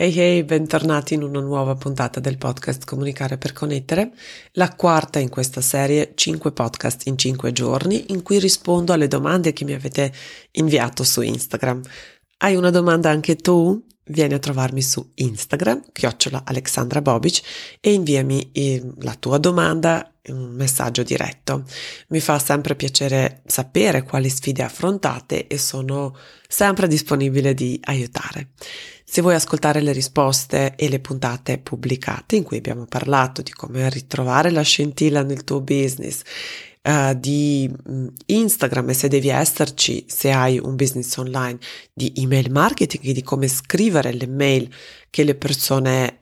Hey hey, bentornati in una nuova puntata del podcast Comunicare per Connettere, la quarta in questa serie 5 podcast in 5 giorni in cui rispondo alle domande che mi avete inviato su Instagram. Hai una domanda anche tu? Vieni a trovarmi su Instagram, chiocciola Alexandra Bobic, e inviami eh, la tua domanda un messaggio diretto. Mi fa sempre piacere sapere quali sfide affrontate e sono sempre disponibile di aiutare. Se vuoi ascoltare le risposte e le puntate pubblicate in cui abbiamo parlato di come ritrovare la scintilla nel tuo business, uh, di mm, Instagram e se devi esserci, se hai un business online, di email marketing e di come scrivere le mail che le persone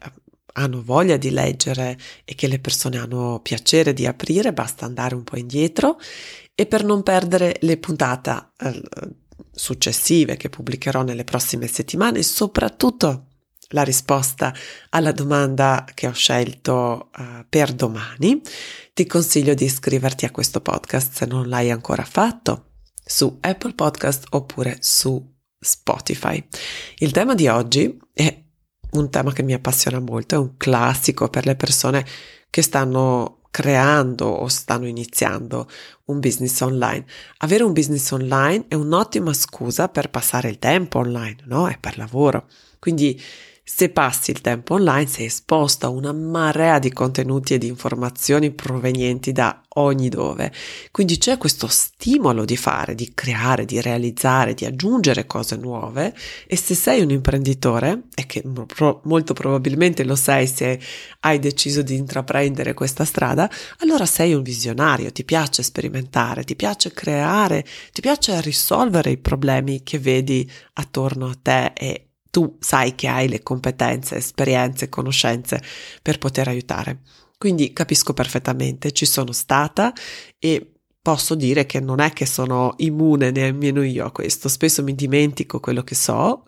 hanno voglia di leggere e che le persone hanno piacere di aprire, basta andare un po' indietro e per non perdere le puntate eh, successive che pubblicherò nelle prossime settimane, soprattutto la risposta alla domanda che ho scelto uh, per domani, ti consiglio di iscriverti a questo podcast se non l'hai ancora fatto su Apple Podcast oppure su Spotify. Il tema di oggi è un tema che mi appassiona molto, è un classico per le persone che stanno creando o stanno iniziando un business online. Avere un business online è un'ottima scusa per passare il tempo online, no? È per lavoro. Quindi se passi il tempo online sei esposto a una marea di contenuti e di informazioni provenienti da ogni dove. Quindi c'è questo stimolo di fare, di creare, di realizzare, di aggiungere cose nuove e se sei un imprenditore, e che molto probabilmente lo sei se hai deciso di intraprendere questa strada, allora sei un visionario, ti piace sperimentare, ti piace creare, ti piace risolvere i problemi che vedi attorno a te e tu sai che hai le competenze, esperienze, conoscenze per poter aiutare. Quindi capisco perfettamente, ci sono stata e posso dire che non è che sono immune nemmeno io a questo, spesso mi dimentico quello che so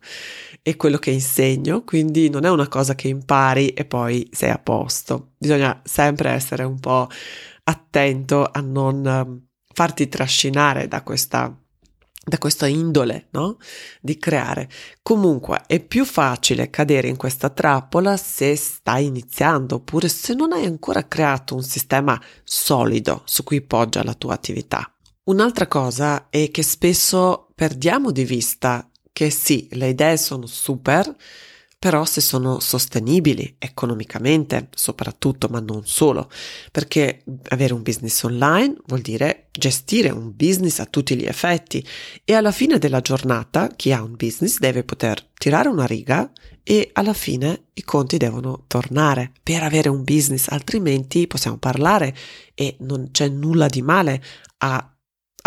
e quello che insegno, quindi non è una cosa che impari e poi sei a posto. Bisogna sempre essere un po' attento a non ehm, farti trascinare da questa da questa indole, no? Di creare. Comunque è più facile cadere in questa trappola se stai iniziando oppure se non hai ancora creato un sistema solido su cui poggia la tua attività. Un'altra cosa è che spesso perdiamo di vista che sì, le idee sono super, però se sono sostenibili economicamente soprattutto, ma non solo, perché avere un business online vuol dire gestire un business a tutti gli effetti e alla fine della giornata chi ha un business deve poter tirare una riga e alla fine i conti devono tornare. Per avere un business, altrimenti possiamo parlare e non c'è nulla di male a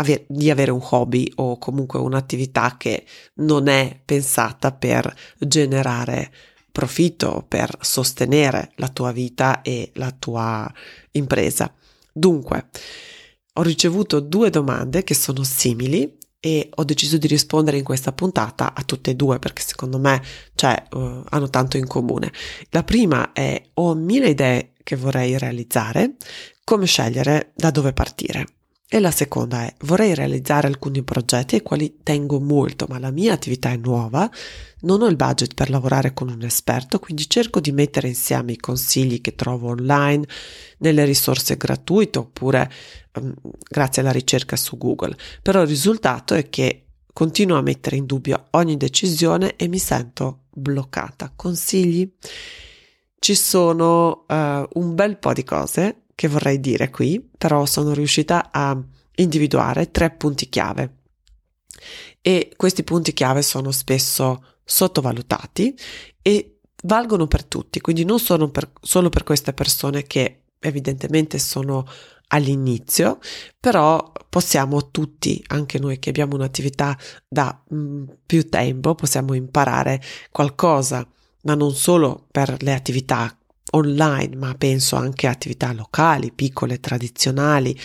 aver, di avere un hobby o comunque un'attività che non è pensata per generare profitto, per sostenere la tua vita e la tua impresa. Dunque, ho ricevuto due domande che sono simili e ho deciso di rispondere in questa puntata a tutte e due perché secondo me cioè, uh, hanno tanto in comune. La prima è ho mille idee che vorrei realizzare, come scegliere da dove partire. E la seconda è vorrei realizzare alcuni progetti ai quali tengo molto, ma la mia attività è nuova, non ho il budget per lavorare con un esperto, quindi cerco di mettere insieme i consigli che trovo online, nelle risorse gratuite oppure um, grazie alla ricerca su Google. Però il risultato è che continuo a mettere in dubbio ogni decisione e mi sento bloccata. Consigli? Ci sono uh, un bel po' di cose che vorrei dire qui, però sono riuscita a individuare tre punti chiave. E questi punti chiave sono spesso sottovalutati e valgono per tutti, quindi non sono per, solo per queste persone che evidentemente sono all'inizio, però possiamo tutti, anche noi che abbiamo un'attività da mh, mm, più tempo, possiamo imparare qualcosa, ma non solo per le attività online, ma penso anche a attività locali, piccole, tradizionali,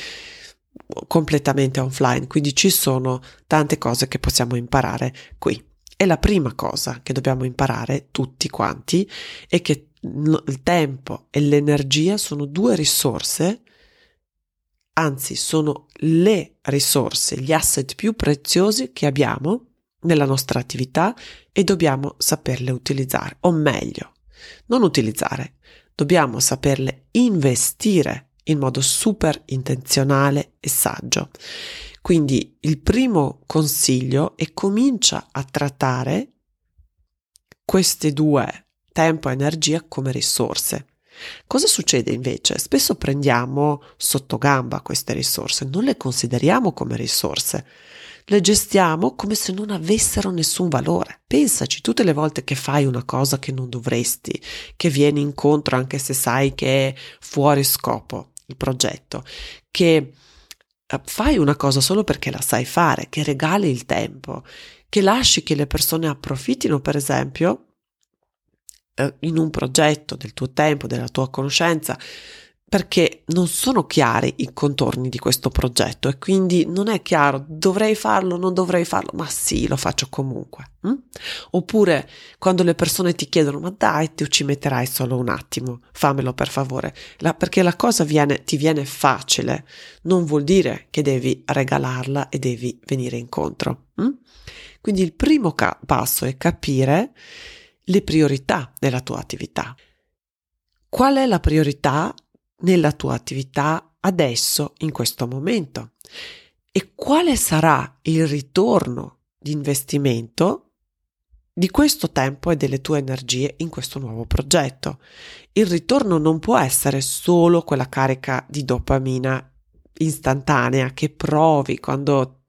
completamente offline, quindi ci sono tante cose che possiamo imparare qui. E la prima cosa che dobbiamo imparare tutti quanti è che il tempo e l'energia sono due risorse, anzi sono le risorse, gli asset più preziosi che abbiamo nella nostra attività e dobbiamo saperle utilizzare, o meglio, non utilizzare, dobbiamo saperle investire in modo super intenzionale e saggio. Quindi il primo consiglio è comincia a trattare queste due, tempo e energia, come risorse. Cosa succede invece? Spesso prendiamo sotto gamba queste risorse, non le consideriamo come risorse, le gestiamo come se non avessero nessun valore. Pensaci tutte le volte che fai una cosa che non dovresti, che vieni incontro anche se sai che è fuori scopo il progetto, che eh, fai una cosa solo perché la sai fare, che regali il tempo, che lasci che le persone approfittino, per esempio, eh, in un progetto del tuo tempo, della tua conoscenza, perché non sono chiari i contorni di questo progetto e quindi non è chiaro dovrei farlo, non dovrei farlo, ma sì, lo faccio comunque. Hm? Oppure quando le persone ti chiedono ma dai, tu ci metterai solo un attimo, fammelo per favore, la, perché la cosa viene, ti viene facile, non vuol dire che devi regalarla e devi venire incontro. Hm? Quindi il primo ca- passo è capire le priorità della tua attività. Qual è la priorità nella tua attività adesso, in questo momento? E quale sarà il ritorno di investimento di questo tempo e delle tue energie in questo nuovo progetto? Il ritorno non può essere solo quella carica di dopamina istantanea che provi quando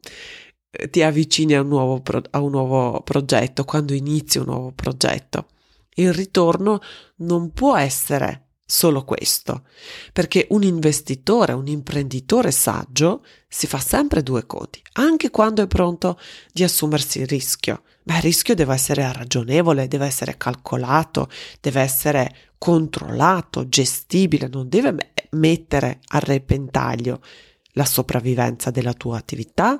eh, ti avvicini a un nuovo, pro- a un nuovo progetto, quando inizi un nuovo progetto. Il ritorno non può essere solo questo, perché un investitore, un imprenditore saggio si fa sempre due conti, anche quando è pronto di assumersi il rischio. Ma il rischio deve essere ragionevole, deve essere calcolato, deve essere controllato, gestibile, non deve mettere a repentaglio la sopravvivenza della tua attività,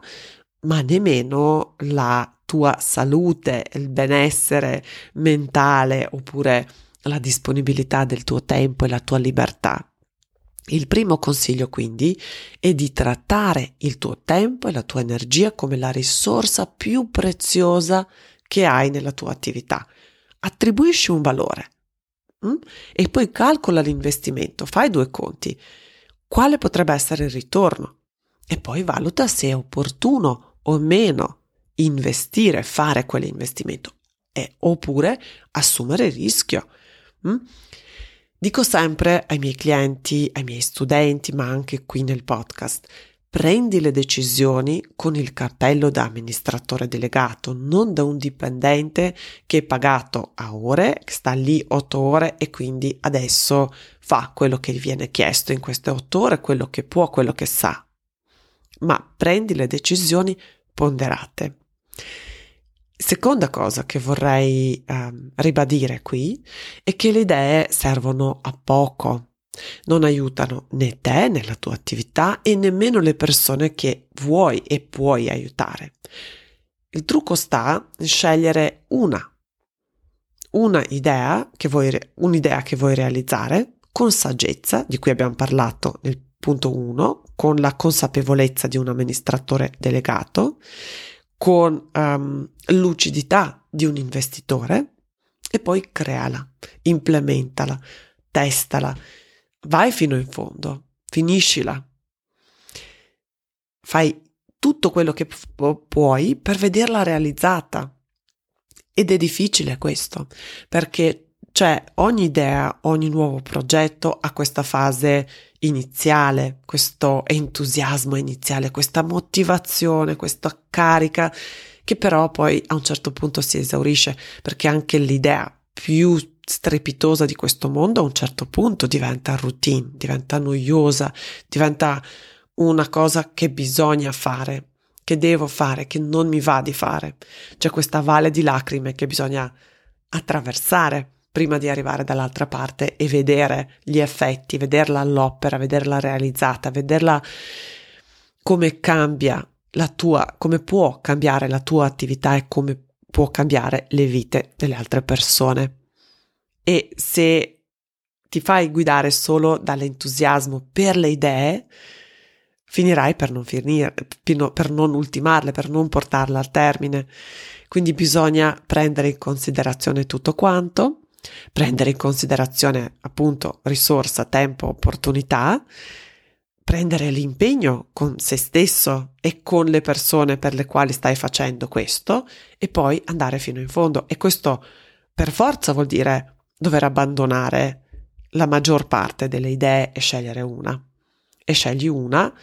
ma nemmeno la tua salute, il benessere mentale oppure la disponibilità del tuo tempo e la tua libertà. Il primo consiglio quindi è di trattare il tuo tempo e la tua energia come la risorsa più preziosa che hai nella tua attività. Attribuisci un valore hm? e poi calcola l'investimento, fai due conti. Quale potrebbe essere il ritorno? E poi valuta se è opportuno o meno investire, fare quell'investimento e, oppure assumere il rischio. Mm? Dico sempre ai miei clienti, ai miei studenti, ma anche qui nel podcast, prendi le decisioni con il cartello da amministratore delegato, non da un dipendente che è pagato a ore, che sta lì otto ore e quindi adesso fa quello che gli viene chiesto in queste otto ore, quello che può, quello che sa. Ma prendi le decisioni ponderate. Seconda cosa che vorrei um, ribadire qui è che le idee servono a poco, non aiutano né te nella tua attività e nemmeno le persone che vuoi e puoi aiutare. Il trucco sta in scegliere una, una idea che vuoi, un'idea che vuoi realizzare con saggezza, di cui abbiamo parlato nel punto 1, con la consapevolezza di un amministratore delegato con um, lucidità di un investitore e poi creala, implementala, testala, vai fino in fondo, finiscila. Fai tutto quello che pu- puoi per vederla realizzata. Ed è difficile questo, perché c'è ogni idea, ogni nuovo progetto ha questa fase iniziale, questo entusiasmo iniziale, questa motivazione, questa carica che però poi a un certo punto si esaurisce perché anche l'idea più strepitosa di questo mondo a un certo punto diventa routine, diventa noiosa, diventa una cosa che bisogna fare, che devo fare, che non mi va di fare. C'è questa valle di lacrime che bisogna attraversare prima di arrivare dall'altra parte e vedere gli effetti, vederla all'opera, vederla realizzata, vederla come cambia la tua, come può cambiare la tua attività e come può cambiare le vite delle altre persone. E se ti fai guidare solo dall'entusiasmo per le idee, finirai per non finire, per non ultimarle, per non portarle al termine. Quindi bisogna prendere in considerazione tutto quanto, prendere in considerazione appunto risorsa, tempo, opportunità, prendere l'impegno con se stesso e con le persone per le quali stai facendo questo e poi andare fino in fondo. E questo per forza vuol dire dover abbandonare la maggior parte delle idee e scegliere una. E scegli una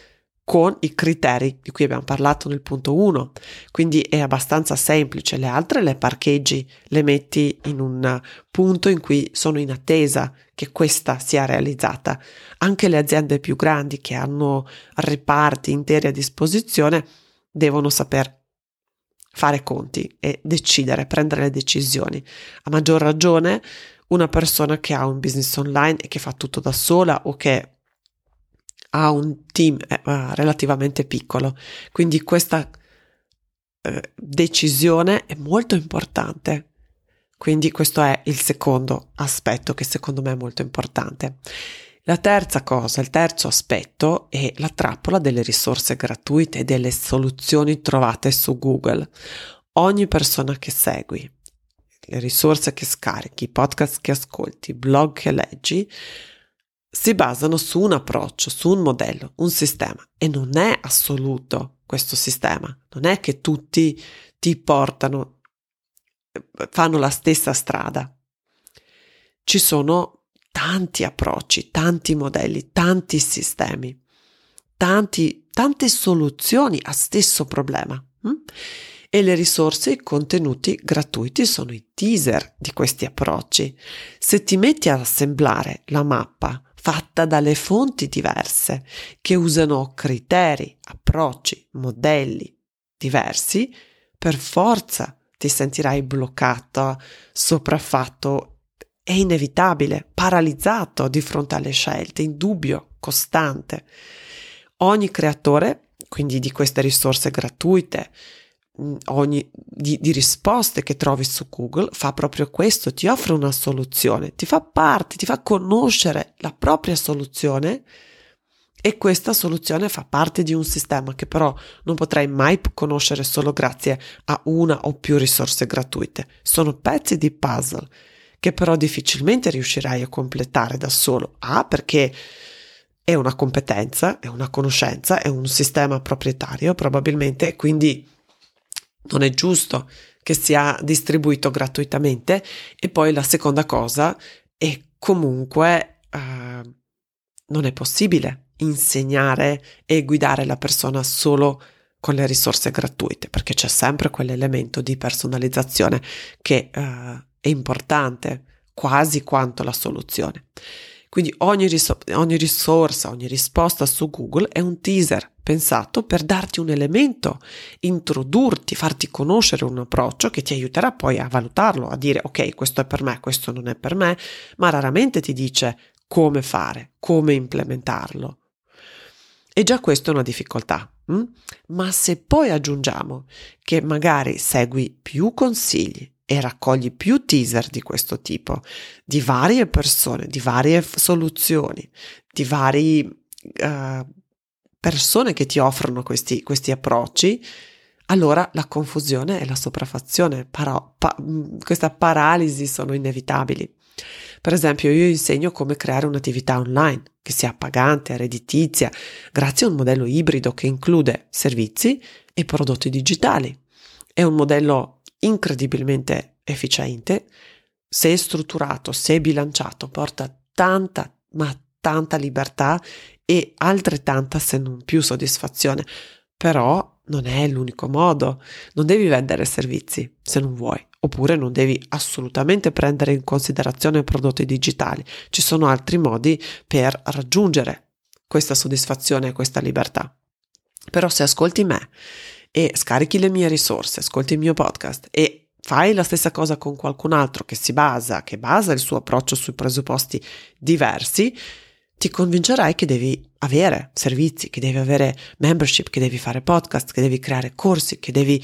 con i criteri di cui abbiamo parlato nel punto 1. Quindi è abbastanza semplice, le altre le parcheggi, le metti in un punto in cui sono in attesa che questa sia realizzata. Anche le aziende più grandi che hanno reparti interi a disposizione devono saper fare conti e decidere, prendere le decisioni. A maggior ragione una persona che ha un business online e che fa tutto da sola o che ha un team eh, relativamente piccolo. Quindi questa eh, decisione è molto importante. Quindi questo è il secondo aspetto che secondo me è molto importante. La terza cosa, il terzo aspetto è la trappola delle risorse gratuite e delle soluzioni trovate su Google. Ogni persona che segui, le risorse che scarichi, i podcast che ascolti, blog che leggi, si basano su un approccio, su un modello, un sistema e non è assoluto questo sistema, non è che tutti ti portano, fanno la stessa strada. Ci sono tanti approcci, tanti modelli, tanti sistemi, tanti, tante soluzioni a stesso problema. Hm? E le risorse i contenuti gratuiti sono i teaser di questi approcci. Se ti metti ad assemblare la mappa fatta dalle fonti diverse che usano criteri, approcci, modelli diversi, per forza ti sentirai bloccato, sopraffatto, è inevitabile, paralizzato di fronte alle scelte, in dubbio costante. Ogni creatore, quindi di queste risorse gratuite, ogni, di, di, risposte che trovi su Google fa proprio questo, ti offre una soluzione, ti fa parte, ti fa conoscere la propria soluzione e questa soluzione fa parte di un sistema che però non potrai mai conoscere solo grazie a una o più risorse gratuite. Sono pezzi di puzzle che però difficilmente riuscirai a completare da solo. A perché è una competenza, è una conoscenza, è un sistema proprietario probabilmente, quindi non è giusto che sia distribuito gratuitamente e poi la seconda cosa è comunque uh, non è possibile insegnare e guidare la persona solo con le risorse gratuite perché c'è sempre quell'elemento di personalizzazione che uh, è importante quasi quanto la soluzione. Quindi ogni, ris- ogni risorsa, ogni risposta su Google è un teaser pensato per darti un elemento, introdurti, farti conoscere un approccio che ti aiuterà poi a valutarlo, a dire ok, questo è per me, questo non è per me, ma raramente ti dice come fare, come implementarlo. E già questo è una difficoltà. Hm? Ma se poi aggiungiamo che magari segui più consigli, e raccogli più teaser di questo tipo, di varie persone, di varie soluzioni, di varie uh, persone che ti offrono questi, questi, approcci, allora la confusione e la sopraffazione, para- pa- questa paralisi sono inevitabili. Per esempio, io insegno come creare un'attività online che sia pagante, redditizia, grazie a un modello ibrido che include servizi e prodotti digitali. È un modello incredibilmente efficiente, se strutturato, se bilanciato, porta tanta, ma tanta libertà e altrettanta, se non più, soddisfazione. Però non è l'unico modo. Non devi vendere servizi se non vuoi, oppure non devi assolutamente prendere in considerazione prodotti digitali. Ci sono altri modi per raggiungere questa soddisfazione e questa libertà. Però se ascolti me e scarichi le mie risorse, ascolti il mio podcast e fai la stessa cosa con qualcun altro che si basa, che basa il suo approccio sui presupposti diversi, ti convincerai che devi avere servizi, che devi avere membership, che devi fare podcast, che devi creare corsi, che devi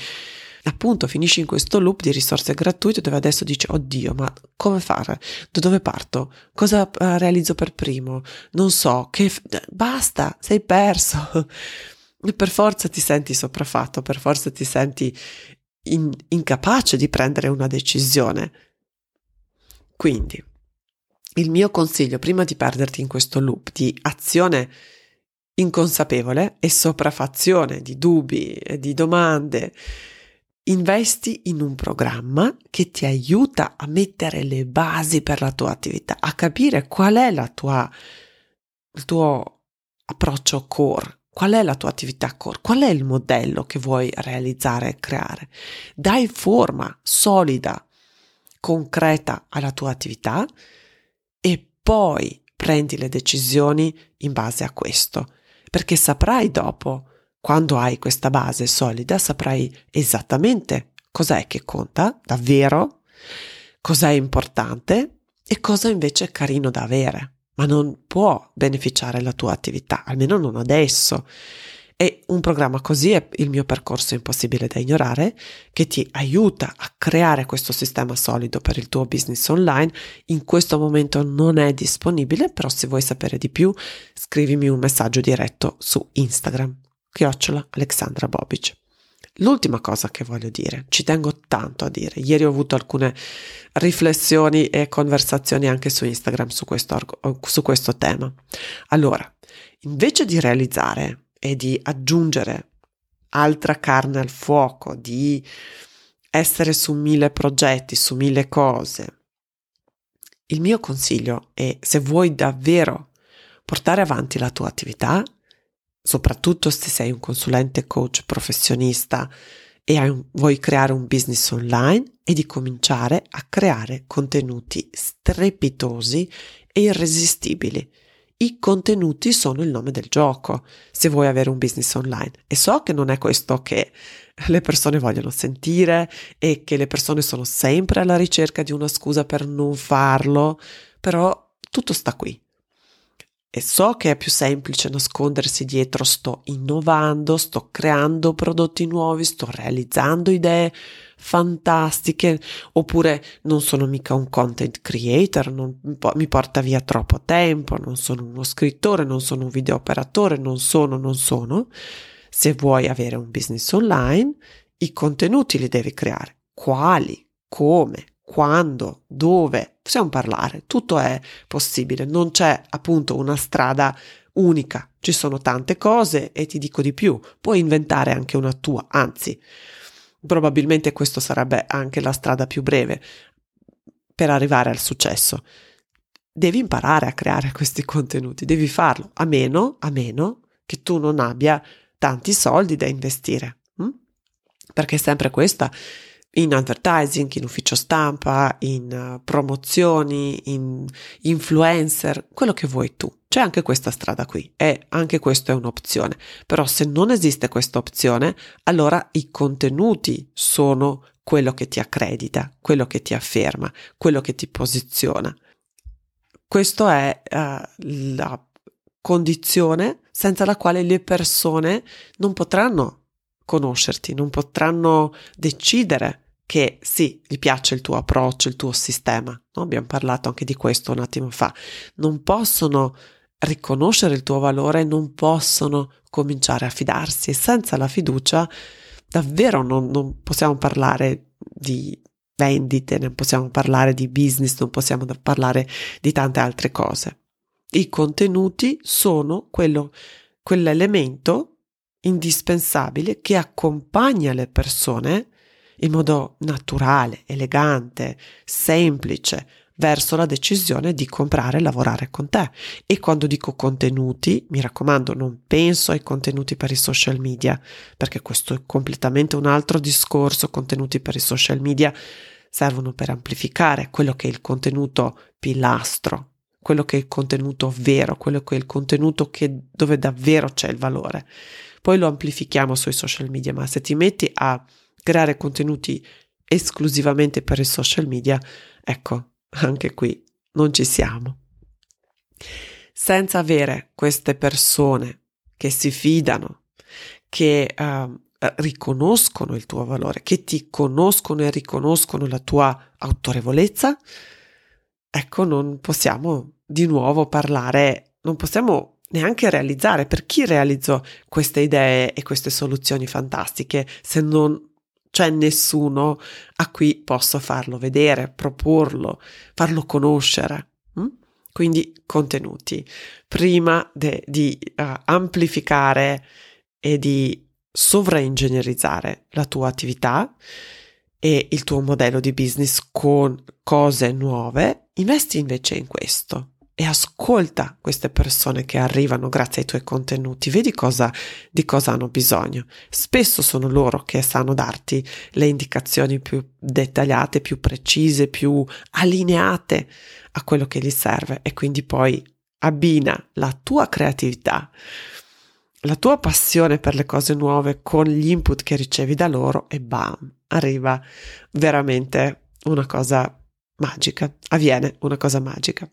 appunto finisci in questo loop di risorse gratuite dove adesso dici oddio ma come fare? Da dove parto? Cosa eh, realizzo per primo? Non so che f- basta sei perso. Per forza ti senti sopraffatto per forza ti senti in- incapace di prendere una decisione. Quindi il mio consiglio prima di perderti in questo loop di azione inconsapevole e sopraffazione di dubbi e di domande Investi in un programma che ti aiuta a mettere le basi per la tua attività, a capire qual è la tua, il tuo approccio core, qual è la tua attività core, qual è il modello che vuoi realizzare e creare. Dai forma solida, concreta alla tua attività poi prendi le decisioni in base a questo, perché saprai dopo quando hai questa base solida saprai esattamente cos'è che conta davvero, cos'è importante e cosa invece è carino da avere, ma non può beneficiare la tua attività, almeno non adesso. E un programma così è il mio percorso impossibile da ignorare, che ti aiuta a creare questo sistema solido per il tuo business online. In questo momento non è disponibile, però se vuoi sapere di più, scrivimi un messaggio diretto su Instagram chiocciola Alexandra Bobic. L'ultima cosa che voglio dire, ci tengo tanto a dire, ieri ho avuto alcune riflessioni e conversazioni anche su Instagram su questo, su questo tema. Allora, invece di realizzare e di aggiungere altra carne al fuoco, di essere su mille progetti, su mille cose, il mio consiglio è se vuoi davvero portare avanti la tua attività, soprattutto se sei un consulente coach professionista e un, vuoi creare un business online e di cominciare a creare contenuti strepitosi e irresistibili. I contenuti sono il nome del gioco se vuoi avere un business online e so che non è questo che le persone vogliono sentire e che le persone sono sempre alla ricerca di una scusa per non farlo, però tutto sta qui. E so che è più semplice nascondersi dietro sto innovando, sto creando prodotti nuovi, sto realizzando idee fantastiche, oppure non sono mica un content creator, non, mi porta via troppo tempo, non sono uno scrittore, non sono un video operatore, non sono, non sono. Se vuoi avere un business online, i contenuti li devi creare. Quali? Come? quando, dove, possiamo parlare, tutto è possibile, non c'è appunto una strada unica, ci sono tante cose e ti dico di più, puoi inventare anche una tua, anzi, probabilmente questo sarebbe anche la strada più breve per arrivare al successo. Devi imparare a creare questi contenuti, devi farlo, a meno, a meno che tu non abbia tanti soldi da investire. Hm? Perché è sempre questa in advertising, in ufficio stampa, in uh, promozioni, in influencer, quello che vuoi tu. C'è anche questa strada qui e anche questa è un'opzione. Però se non esiste questa opzione, allora i contenuti sono quello che ti accredita, quello che ti afferma, quello che ti posiziona. Questa è uh, la condizione senza la quale le persone non potranno conoscerti, non potranno decidere che sì, gli piace il tuo approccio, il tuo sistema. No? Abbiamo parlato anche di questo un attimo fa. Non possono riconoscere il tuo valore, non possono cominciare a fidarsi e senza la fiducia davvero non, non possiamo parlare di vendite, non possiamo parlare di business, non possiamo parlare di tante altre cose. I contenuti sono quello, quell'elemento indispensabile che accompagna le persone in modo naturale, elegante, semplice verso la decisione di comprare e lavorare con te. E quando dico contenuti, mi raccomando, non penso ai contenuti per i social media, perché questo è completamente un altro discorso. Contenuti per i social media servono per amplificare quello che è il contenuto pilastro, quello che è il contenuto vero, quello che è il contenuto che, dove davvero c'è il valore poi lo amplifichiamo sui social media, ma se ti metti a creare contenuti esclusivamente per i social media, ecco, anche qui non ci siamo. senza avere queste persone che si fidano, che uh, riconoscono il tuo valore, che ti conoscono e riconoscono la tua autorevolezza, ecco, non possiamo di nuovo parlare, non possiamo neanche realizzare per chi realizzò queste idee e queste soluzioni fantastiche se non c'è nessuno a cui posso farlo vedere, proporlo, farlo conoscere. Mm? Quindi contenuti. Prima de, di uh, amplificare e di sovraingegnerizzare la tua attività e il tuo modello di business con cose nuove, investi invece in questo e ascolta queste persone che arrivano grazie ai tuoi contenuti, vedi cosa, di cosa hanno bisogno. Spesso sono loro che sanno darti le indicazioni più dettagliate, più precise, più allineate a quello che gli serve e quindi poi abbina la tua creatività, la tua passione per le cose nuove con gli input che ricevi da loro e bam, arriva veramente una cosa magica, avviene una cosa magica.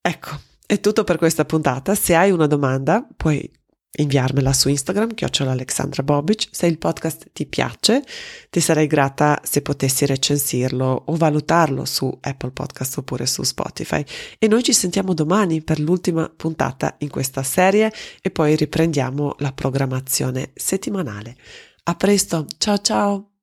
Ecco, è tutto per questa puntata. Se hai una domanda, puoi inviarmela su Instagram, chiocciola Alexandra Bobic. Se il podcast ti piace, ti sarei grata se potessi recensirlo o valutarlo su Apple Podcast oppure su Spotify. E noi ci sentiamo domani per l'ultima puntata in questa serie e poi riprendiamo la programmazione settimanale. A presto, ciao ciao!